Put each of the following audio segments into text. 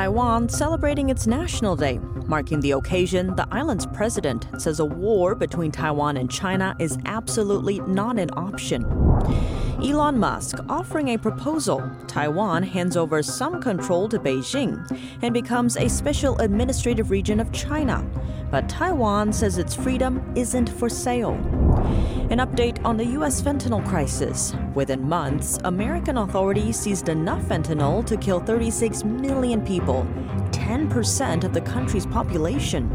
Taiwan celebrating its National Day. Marking the occasion, the island's president says a war between Taiwan and China is absolutely not an option. Elon Musk offering a proposal. Taiwan hands over some control to Beijing and becomes a special administrative region of China. But Taiwan says its freedom isn't for sale. An update on the U.S. fentanyl crisis. Within months, American authorities seized enough fentanyl to kill 36 million people, 10% of the country's population.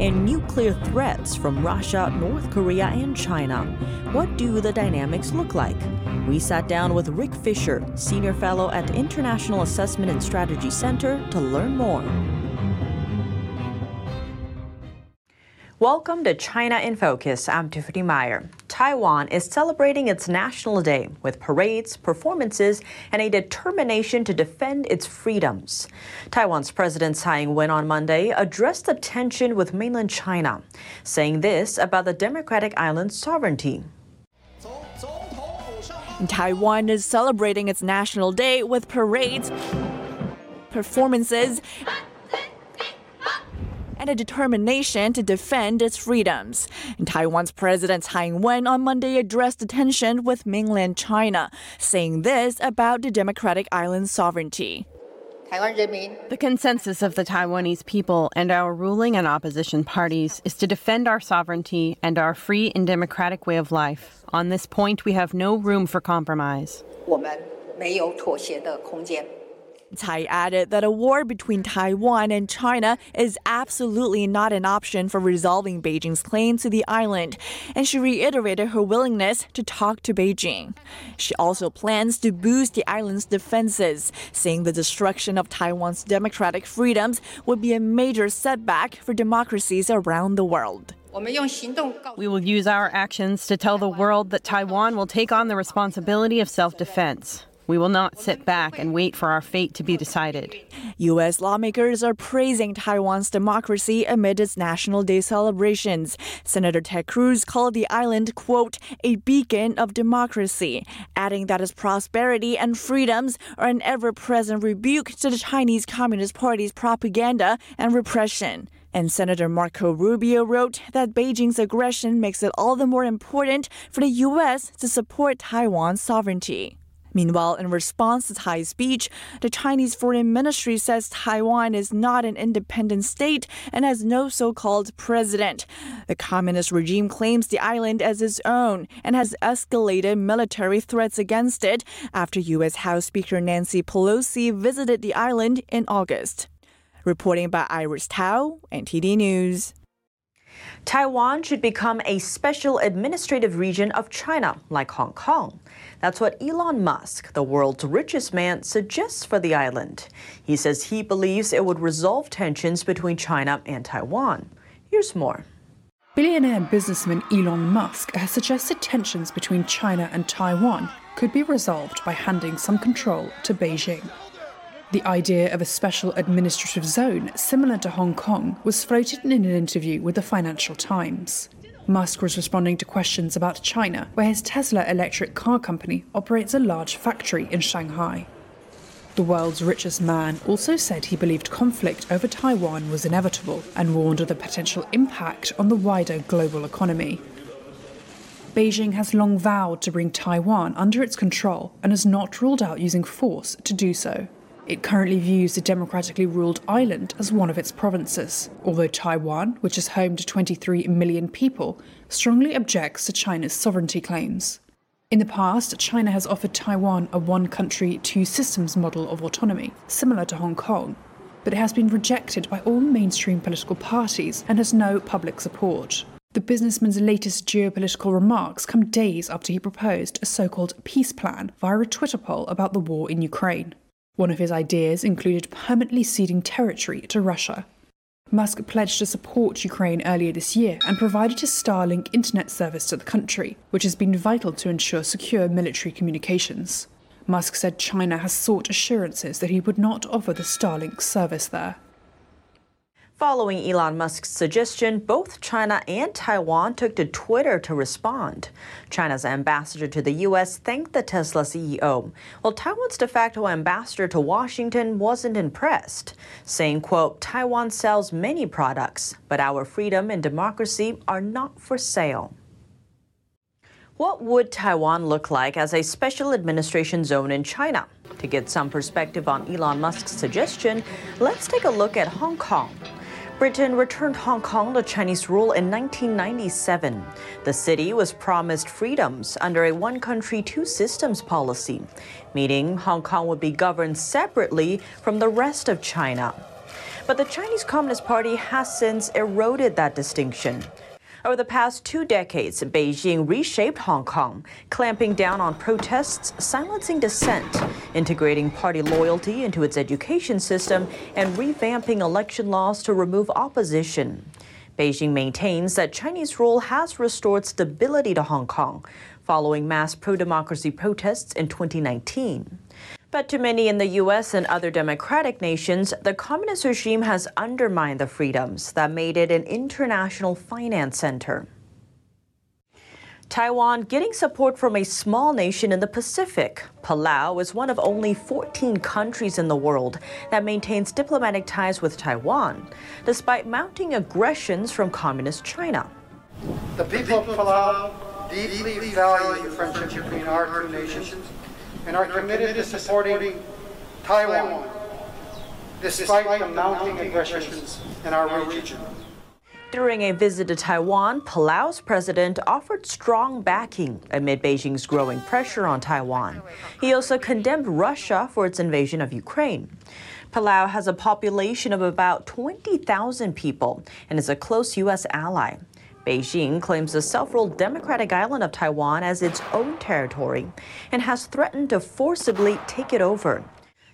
And nuclear threats from Russia, North Korea, and China. What do the dynamics look like? We sat down with Rick Fisher, Senior Fellow at International Assessment and Strategy Center, to learn more. Welcome to China in Focus. I'm Tiffany Meyer. Taiwan is celebrating its National Day with parades, performances, and a determination to defend its freedoms. Taiwan's President Tsai Ing-wen on Monday addressed the tension with mainland China, saying this about the democratic island's sovereignty. Taiwan is celebrating its National Day with parades, performances, and a determination to defend its freedoms. And Taiwan's President Tsai Ing-wen on Monday addressed the tension with mainland China, saying this about the democratic island's sovereignty. The consensus of the Taiwanese people and our ruling and opposition parties is to defend our sovereignty and our free and democratic way of life. On this point, we have no room for compromise. Tsai added that a war between Taiwan and China is absolutely not an option for resolving Beijing's claim to the island, and she reiterated her willingness to talk to Beijing. She also plans to boost the island's defenses, saying the destruction of Taiwan's democratic freedoms would be a major setback for democracies around the world. We will use our actions to tell the world that Taiwan will take on the responsibility of self defense. We will not sit back and wait for our fate to be decided. U.S. lawmakers are praising Taiwan's democracy amid its National Day celebrations. Senator Ted Cruz called the island, quote, a beacon of democracy, adding that its prosperity and freedoms are an ever present rebuke to the Chinese Communist Party's propaganda and repression. And Senator Marco Rubio wrote that Beijing's aggression makes it all the more important for the U.S. to support Taiwan's sovereignty. Meanwhile, in response to Tsai's speech, the Chinese Foreign Ministry says Taiwan is not an independent state and has no so called president. The communist regime claims the island as its own and has escalated military threats against it after U.S. House Speaker Nancy Pelosi visited the island in August. Reporting by Iris Tao, NTD News. Taiwan should become a special administrative region of China, like Hong Kong. That's what Elon Musk, the world's richest man, suggests for the island. He says he believes it would resolve tensions between China and Taiwan. Here's more. Billionaire businessman Elon Musk has suggested tensions between China and Taiwan could be resolved by handing some control to Beijing. The idea of a special administrative zone similar to Hong Kong was floated in an interview with the Financial Times. Musk was responding to questions about China, where his Tesla electric car company operates a large factory in Shanghai. The world's richest man also said he believed conflict over Taiwan was inevitable and warned of the potential impact on the wider global economy. Beijing has long vowed to bring Taiwan under its control and has not ruled out using force to do so. It currently views the democratically ruled island as one of its provinces, although Taiwan, which is home to 23 million people, strongly objects to China's sovereignty claims. In the past, China has offered Taiwan a one country, two systems model of autonomy, similar to Hong Kong, but it has been rejected by all mainstream political parties and has no public support. The businessman's latest geopolitical remarks come days after he proposed a so called peace plan via a Twitter poll about the war in Ukraine. One of his ideas included permanently ceding territory to Russia. Musk pledged to support Ukraine earlier this year and provided a Starlink internet service to the country, which has been vital to ensure secure military communications. Musk said China has sought assurances that he would not offer the Starlink service there. Following Elon Musk's suggestion, both China and Taiwan took to Twitter to respond. China's ambassador to the U.S. thanked the Tesla CEO, while Taiwan's de facto ambassador to Washington wasn't impressed, saying, quote, Taiwan sells many products, but our freedom and democracy are not for sale. What would Taiwan look like as a special administration zone in China? To get some perspective on Elon Musk's suggestion, let's take a look at Hong Kong. Britain returned Hong Kong to Chinese rule in 1997. The city was promised freedoms under a one country, two systems policy, meaning Hong Kong would be governed separately from the rest of China. But the Chinese Communist Party has since eroded that distinction. Over the past two decades, Beijing reshaped Hong Kong, clamping down on protests, silencing dissent, integrating party loyalty into its education system, and revamping election laws to remove opposition. Beijing maintains that Chinese rule has restored stability to Hong Kong following mass pro democracy protests in 2019. But to many in the U.S. and other democratic nations, the communist regime has undermined the freedoms that made it an international finance center. Taiwan getting support from a small nation in the Pacific. Palau is one of only 14 countries in the world that maintains diplomatic ties with Taiwan, despite mounting aggressions from communist China. The people of Palau deeply value the friendship between our two nations and are committed to supporting Taiwan despite the mounting aggressions in our region. During a visit to Taiwan, Palau's president offered strong backing amid Beijing's growing pressure on Taiwan. He also condemned Russia for its invasion of Ukraine. Palau has a population of about 20,000 people and is a close U.S. ally. Beijing claims the self ruled democratic island of Taiwan as its own territory and has threatened to forcibly take it over.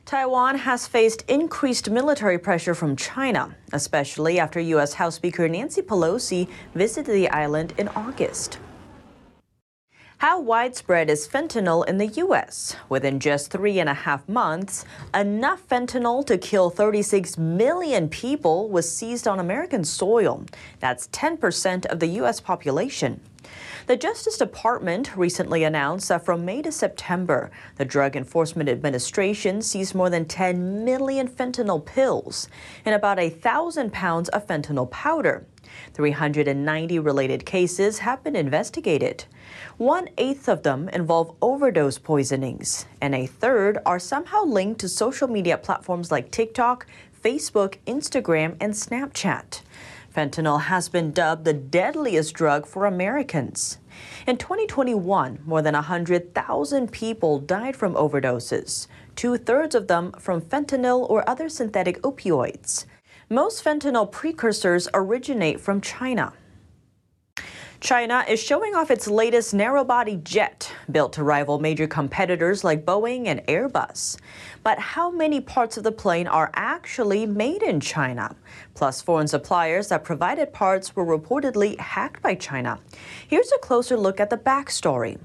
Taiwan has faced increased military pressure from China, especially after U.S. House Speaker Nancy Pelosi visited the island in August. How widespread is fentanyl in the U.S.? Within just three and a half months, enough fentanyl to kill 36 million people was seized on American soil. That's 10% of the U.S. population. The Justice Department recently announced that from May to September, the Drug Enforcement Administration seized more than 10 million fentanyl pills and about a thousand pounds of fentanyl powder. 390 related cases have been investigated. One eighth of them involve overdose poisonings, and a third are somehow linked to social media platforms like TikTok, Facebook, Instagram, and Snapchat. Fentanyl has been dubbed the deadliest drug for Americans. In 2021, more than 100,000 people died from overdoses, two thirds of them from fentanyl or other synthetic opioids. Most fentanyl precursors originate from China. China is showing off its latest narrow body jet, built to rival major competitors like Boeing and Airbus. But how many parts of the plane are actually made in China? Plus, foreign suppliers that provided parts were reportedly hacked by China. Here's a closer look at the backstory.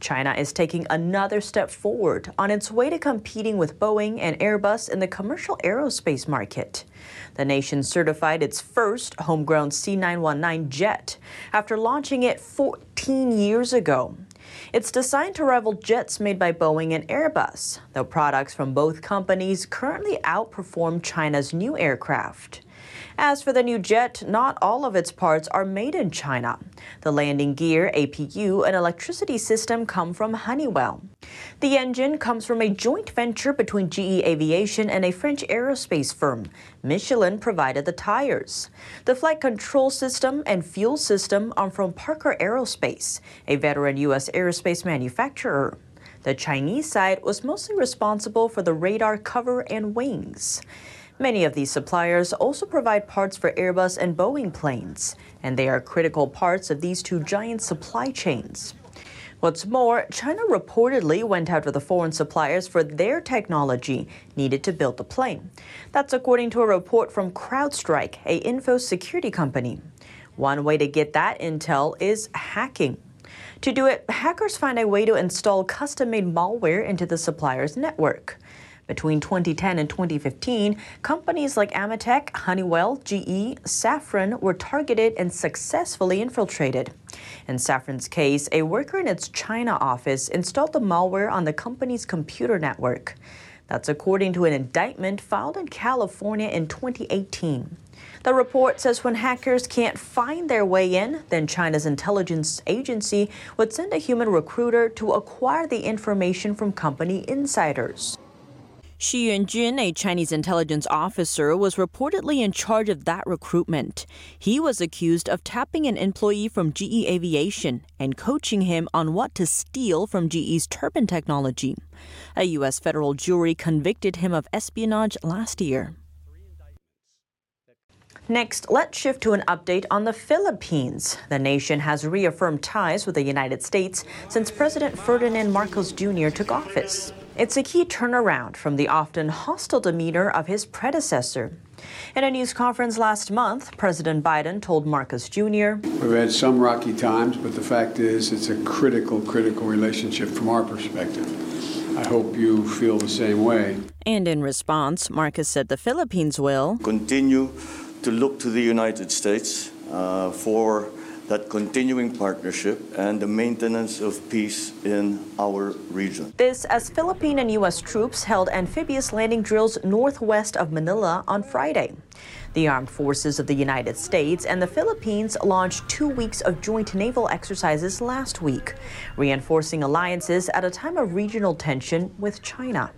China is taking another step forward on its way to competing with Boeing and Airbus in the commercial aerospace market. The nation certified its first homegrown C919 jet after launching it 14 years ago. It's designed to rival jets made by Boeing and Airbus, though products from both companies currently outperform China's new aircraft. As for the new jet, not all of its parts are made in China. The landing gear, APU, and electricity system come from Honeywell. The engine comes from a joint venture between GE Aviation and a French aerospace firm. Michelin provided the tires. The flight control system and fuel system are from Parker Aerospace, a veteran U.S. aerospace manufacturer. The Chinese side was mostly responsible for the radar cover and wings. Many of these suppliers also provide parts for Airbus and Boeing planes, and they are critical parts of these two giant supply chains. What's more, China reportedly went after the foreign suppliers for their technology needed to build the plane. That's according to a report from CrowdStrike, a info security company. One way to get that intel is hacking. To do it, hackers find a way to install custom made malware into the supplier's network. Between 2010 and 2015, companies like Ametek, Honeywell, GE, Safran were targeted and successfully infiltrated. In Safran's case, a worker in its China office installed the malware on the company's computer network. That's according to an indictment filed in California in 2018. The report says when hackers can't find their way in, then China's intelligence agency would send a human recruiter to acquire the information from company insiders. Xu Yanjun, a Chinese intelligence officer, was reportedly in charge of that recruitment. He was accused of tapping an employee from GE Aviation and coaching him on what to steal from GE's turbine technology. A U.S. federal jury convicted him of espionage last year. Next, let's shift to an update on the Philippines. The nation has reaffirmed ties with the United States since President Ferdinand Marcos Jr. took office. It's a key turnaround from the often hostile demeanor of his predecessor. In a news conference last month, President Biden told Marcos Jr. We've had some rocky times, but the fact is it's a critical, critical relationship from our perspective. I hope you feel the same way. And in response, Marcos said the Philippines will continue to look to the United States uh, for that continuing partnership and the maintenance of peace in our region. This as Philippine and U.S. troops held amphibious landing drills northwest of Manila on Friday. The armed forces of the United States and the Philippines launched two weeks of joint naval exercises last week, reinforcing alliances at a time of regional tension with China.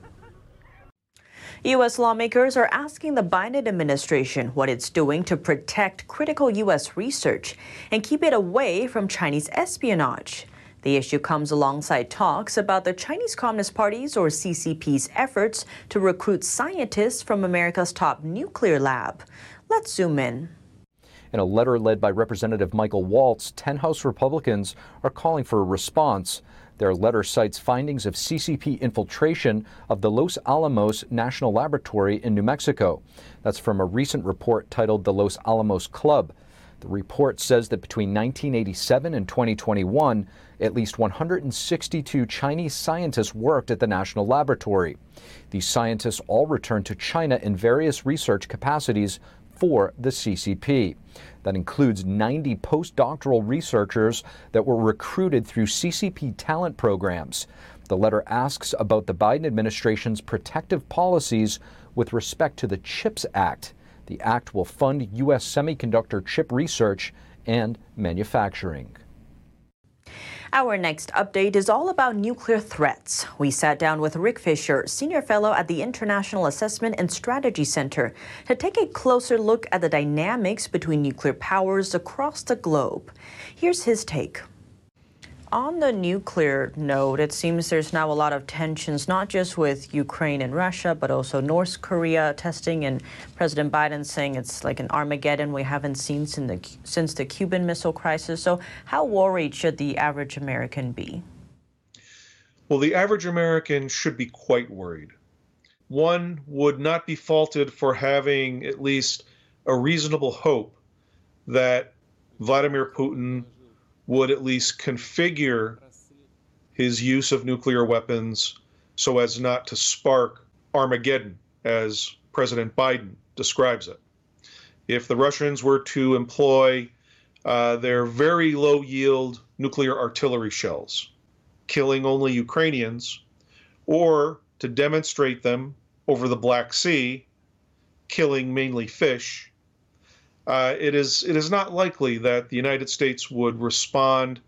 U.S. lawmakers are asking the Biden administration what it's doing to protect critical U.S. research and keep it away from Chinese espionage. The issue comes alongside talks about the Chinese Communist Party's or CCP's efforts to recruit scientists from America's top nuclear lab. Let's zoom in. In a letter led by Representative Michael Waltz, 10 House Republicans are calling for a response. Their letter cites findings of CCP infiltration of the Los Alamos National Laboratory in New Mexico. That's from a recent report titled The Los Alamos Club. The report says that between 1987 and 2021, at least 162 Chinese scientists worked at the national laboratory. These scientists all returned to China in various research capacities for the CCP. That includes 90 postdoctoral researchers that were recruited through CCP talent programs. The letter asks about the Biden administration's protective policies with respect to the CHIPS Act. The act will fund U.S. semiconductor chip research and manufacturing. Our next update is all about nuclear threats. We sat down with Rick Fisher, Senior Fellow at the International Assessment and Strategy Center, to take a closer look at the dynamics between nuclear powers across the globe. Here's his take. On the nuclear note, it seems there's now a lot of tensions, not just with Ukraine and Russia, but also North Korea testing, and President Biden saying it's like an Armageddon we haven't seen since the, since the Cuban Missile Crisis. So, how worried should the average American be? Well, the average American should be quite worried. One would not be faulted for having at least a reasonable hope that Vladimir Putin would at least configure his use of nuclear weapons so as not to spark Armageddon, as President Biden describes it. If the Russians were to employ uh, their very low yield nuclear artillery shells, killing only Ukrainians, or to demonstrate them over the Black Sea, killing mainly fish, uh, it is it is not likely that the United States would respond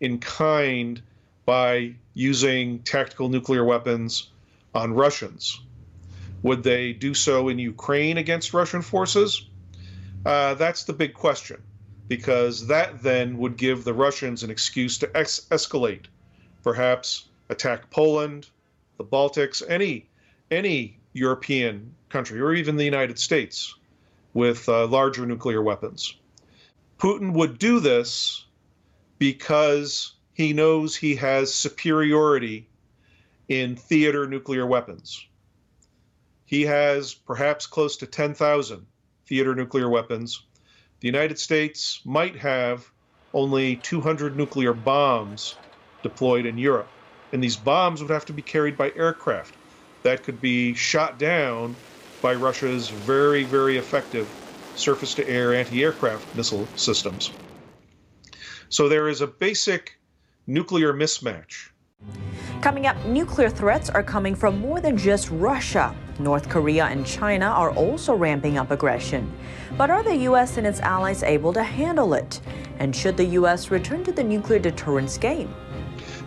in kind by using tactical nuclear weapons on Russians. Would they do so in Ukraine against Russian forces? Uh, that's the big question, because that then would give the Russians an excuse to ex- escalate, perhaps attack Poland, the Baltics, any any European country, or even the United States with uh, larger nuclear weapons. Putin would do this because he knows he has superiority in theater nuclear weapons. He has perhaps close to 10,000 theater nuclear weapons. The United States might have only 200 nuclear bombs deployed in Europe. And these bombs would have to be carried by aircraft. that could be shot down by Russia's very, very effective surface to air anti aircraft missile systems. So there is a basic nuclear mismatch. Coming up, nuclear threats are coming from more than just Russia. North Korea and China are also ramping up aggression. But are the U.S. and its allies able to handle it? And should the U.S. return to the nuclear deterrence game?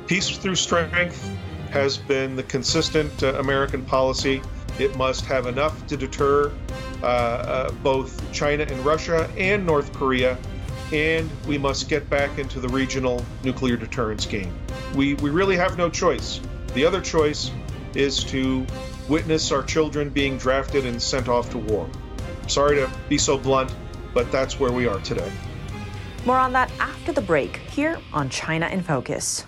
Peace through strength has been the consistent uh, American policy. It must have enough to deter uh, uh, both China and Russia and North Korea, and we must get back into the regional nuclear deterrence game. We, we really have no choice. The other choice is to witness our children being drafted and sent off to war. Sorry to be so blunt, but that's where we are today. More on that after the break here on China in Focus.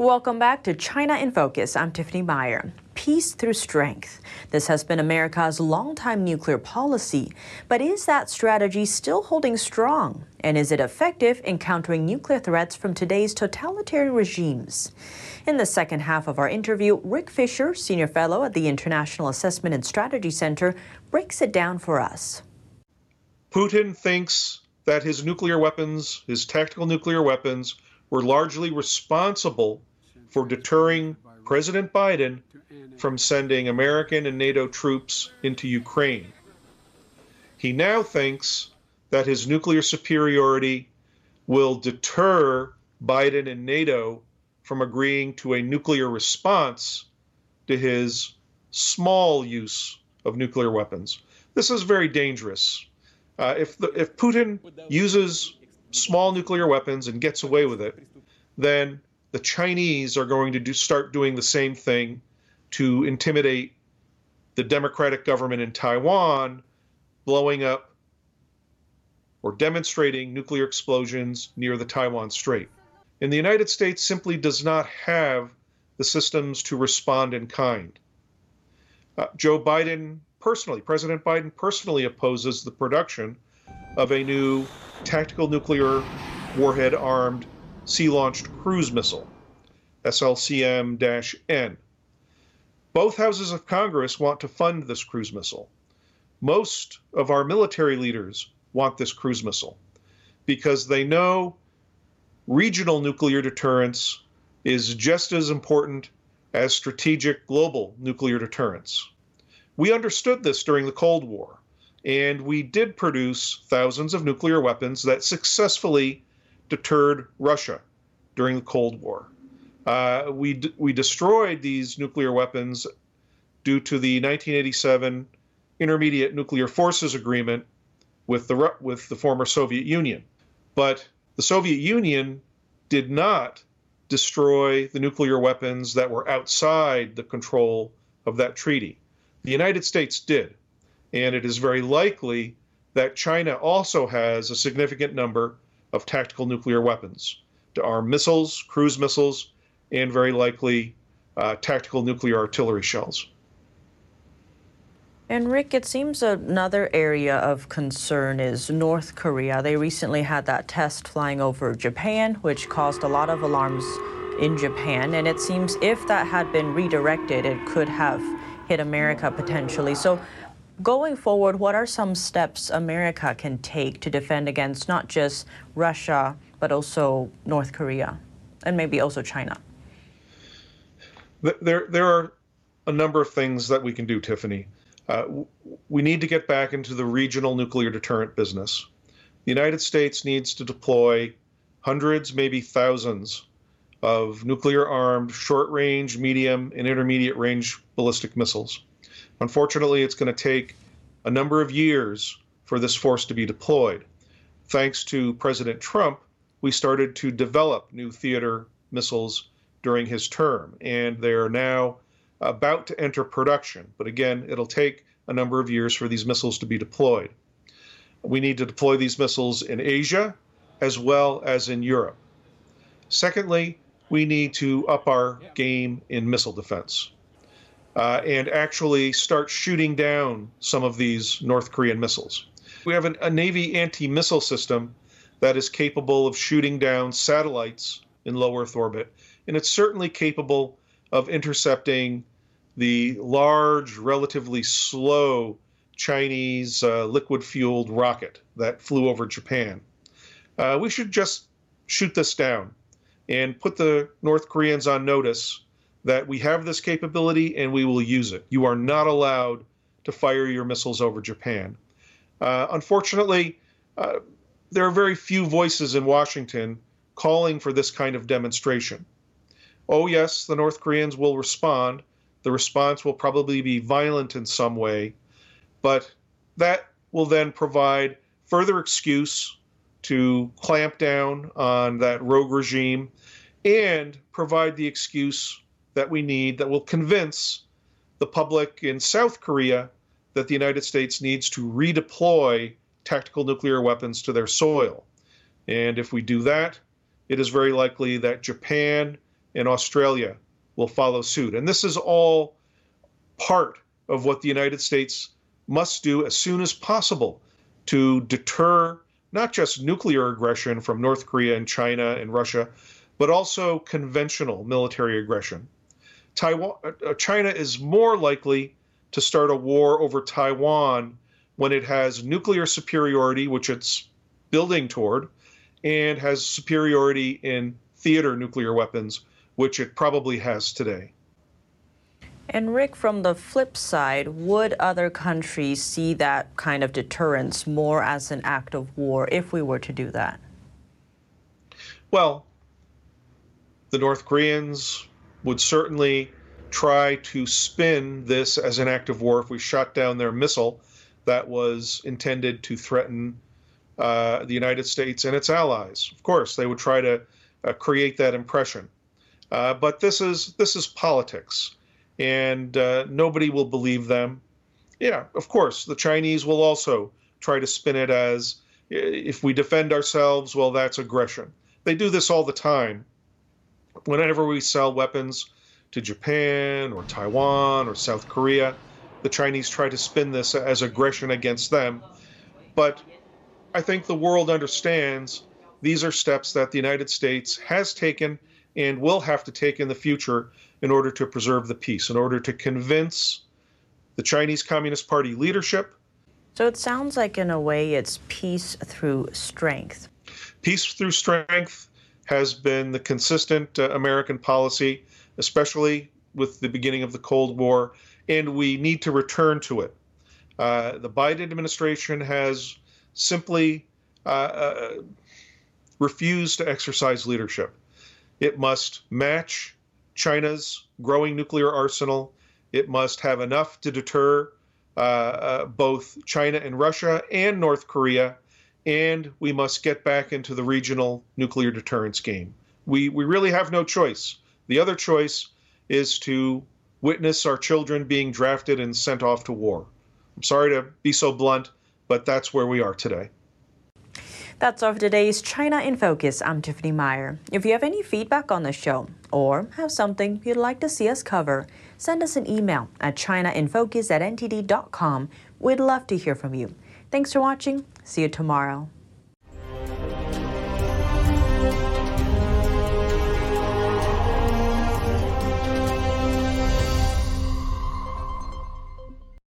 Welcome back to China in Focus. I'm Tiffany Meyer. Peace through strength. This has been America's longtime nuclear policy. But is that strategy still holding strong? And is it effective in countering nuclear threats from today's totalitarian regimes? In the second half of our interview, Rick Fisher, Senior Fellow at the International Assessment and Strategy Center, breaks it down for us. Putin thinks that his nuclear weapons, his tactical nuclear weapons, were largely responsible for deterring President Biden from sending American and NATO troops into Ukraine. He now thinks that his nuclear superiority will deter Biden and NATO from agreeing to a nuclear response to his small use of nuclear weapons. This is very dangerous. Uh, if, the, if Putin uses small nuclear weapons and gets away with it, then the Chinese are going to do, start doing the same thing to intimidate the democratic government in Taiwan, blowing up or demonstrating nuclear explosions near the Taiwan Strait. And the United States simply does not have the systems to respond in kind. Uh, Joe Biden personally, President Biden personally opposes the production of a new tactical nuclear warhead armed sea launched cruise missile, SLCM N. Both houses of Congress want to fund this cruise missile. Most of our military leaders want this cruise missile because they know regional nuclear deterrence is just as important as strategic global nuclear deterrence. We understood this during the Cold War, and we did produce thousands of nuclear weapons that successfully deterred Russia during the Cold War. Uh, we, d- we destroyed these nuclear weapons due to the 1987 Intermediate Nuclear Forces Agreement with the, with the former Soviet Union. But the Soviet Union did not destroy the nuclear weapons that were outside the control of that treaty. The United States did. And it is very likely that China also has a significant number of tactical nuclear weapons to arm missiles, cruise missiles, and very likely uh, tactical nuclear artillery shells. And Rick, it seems another area of concern is North Korea. They recently had that test flying over Japan, which caused a lot of alarms in Japan. And it seems if that had been redirected, it could have hit America potentially. So, Going forward, what are some steps America can take to defend against not just Russia, but also North Korea and maybe also China? There, there are a number of things that we can do, Tiffany. Uh, we need to get back into the regional nuclear deterrent business. The United States needs to deploy hundreds, maybe thousands, of nuclear armed short range, medium, and intermediate range ballistic missiles. Unfortunately, it's going to take a number of years for this force to be deployed. Thanks to President Trump, we started to develop new theater missiles during his term, and they are now about to enter production. But again, it'll take a number of years for these missiles to be deployed. We need to deploy these missiles in Asia as well as in Europe. Secondly, we need to up our game in missile defense. Uh, and actually start shooting down some of these North Korean missiles. We have an, a Navy anti missile system that is capable of shooting down satellites in low Earth orbit, and it's certainly capable of intercepting the large, relatively slow Chinese uh, liquid fueled rocket that flew over Japan. Uh, we should just shoot this down and put the North Koreans on notice that we have this capability and we will use it. You are not allowed to fire your missiles over Japan. Uh, unfortunately, uh, there are very few voices in Washington calling for this kind of demonstration. Oh, yes, the North Koreans will respond. The response will probably be violent in some way, but that will then provide further excuse to clamp down on that rogue regime and provide the excuse that we need that will convince the public in South Korea that the United States needs to redeploy tactical nuclear weapons to their soil. And if we do that, it is very likely that Japan and Australia will follow suit. And this is all part of what the United States must do as soon as possible to deter not just nuclear aggression from North Korea and China and Russia, but also conventional military aggression. Taiwan, uh, China is more likely to start a war over Taiwan when it has nuclear superiority, which it's building toward, and has superiority in theater nuclear weapons, which it probably has today. And Rick, from the flip side, would other countries see that kind of deterrence more as an act of war if we were to do that? Well, the North Koreans would certainly try to spin this as an act of war if we shot down their missile that was intended to threaten uh, the United States and its allies. Of course, they would try to uh, create that impression. Uh, but this is this is politics, and uh, nobody will believe them. Yeah, of course, the Chinese will also try to spin it as if we defend ourselves, well, that's aggression. They do this all the time. Whenever we sell weapons to Japan or Taiwan or South Korea, the Chinese try to spin this as aggression against them. But I think the world understands these are steps that the United States has taken and will have to take in the future in order to preserve the peace, in order to convince the Chinese Communist Party leadership. So it sounds like, in a way, it's peace through strength. Peace through strength has been the consistent uh, American policy, especially with the beginning of the Cold War and we need to return to it. Uh, the Biden administration has simply uh, uh, refused to exercise leadership. It must match China's growing nuclear arsenal. It must have enough to deter uh, uh, both China and Russia and North Korea. And we must get back into the regional nuclear deterrence game. We, we really have no choice. The other choice is to witness our children being drafted and sent off to war. I'm sorry to be so blunt, but that's where we are today. That's all for today's China in Focus. I'm Tiffany Meyer. If you have any feedback on the show or have something you'd like to see us cover, send us an email at chinainfocus at ntd.com. We'd love to hear from you. Thanks for watching. See you tomorrow.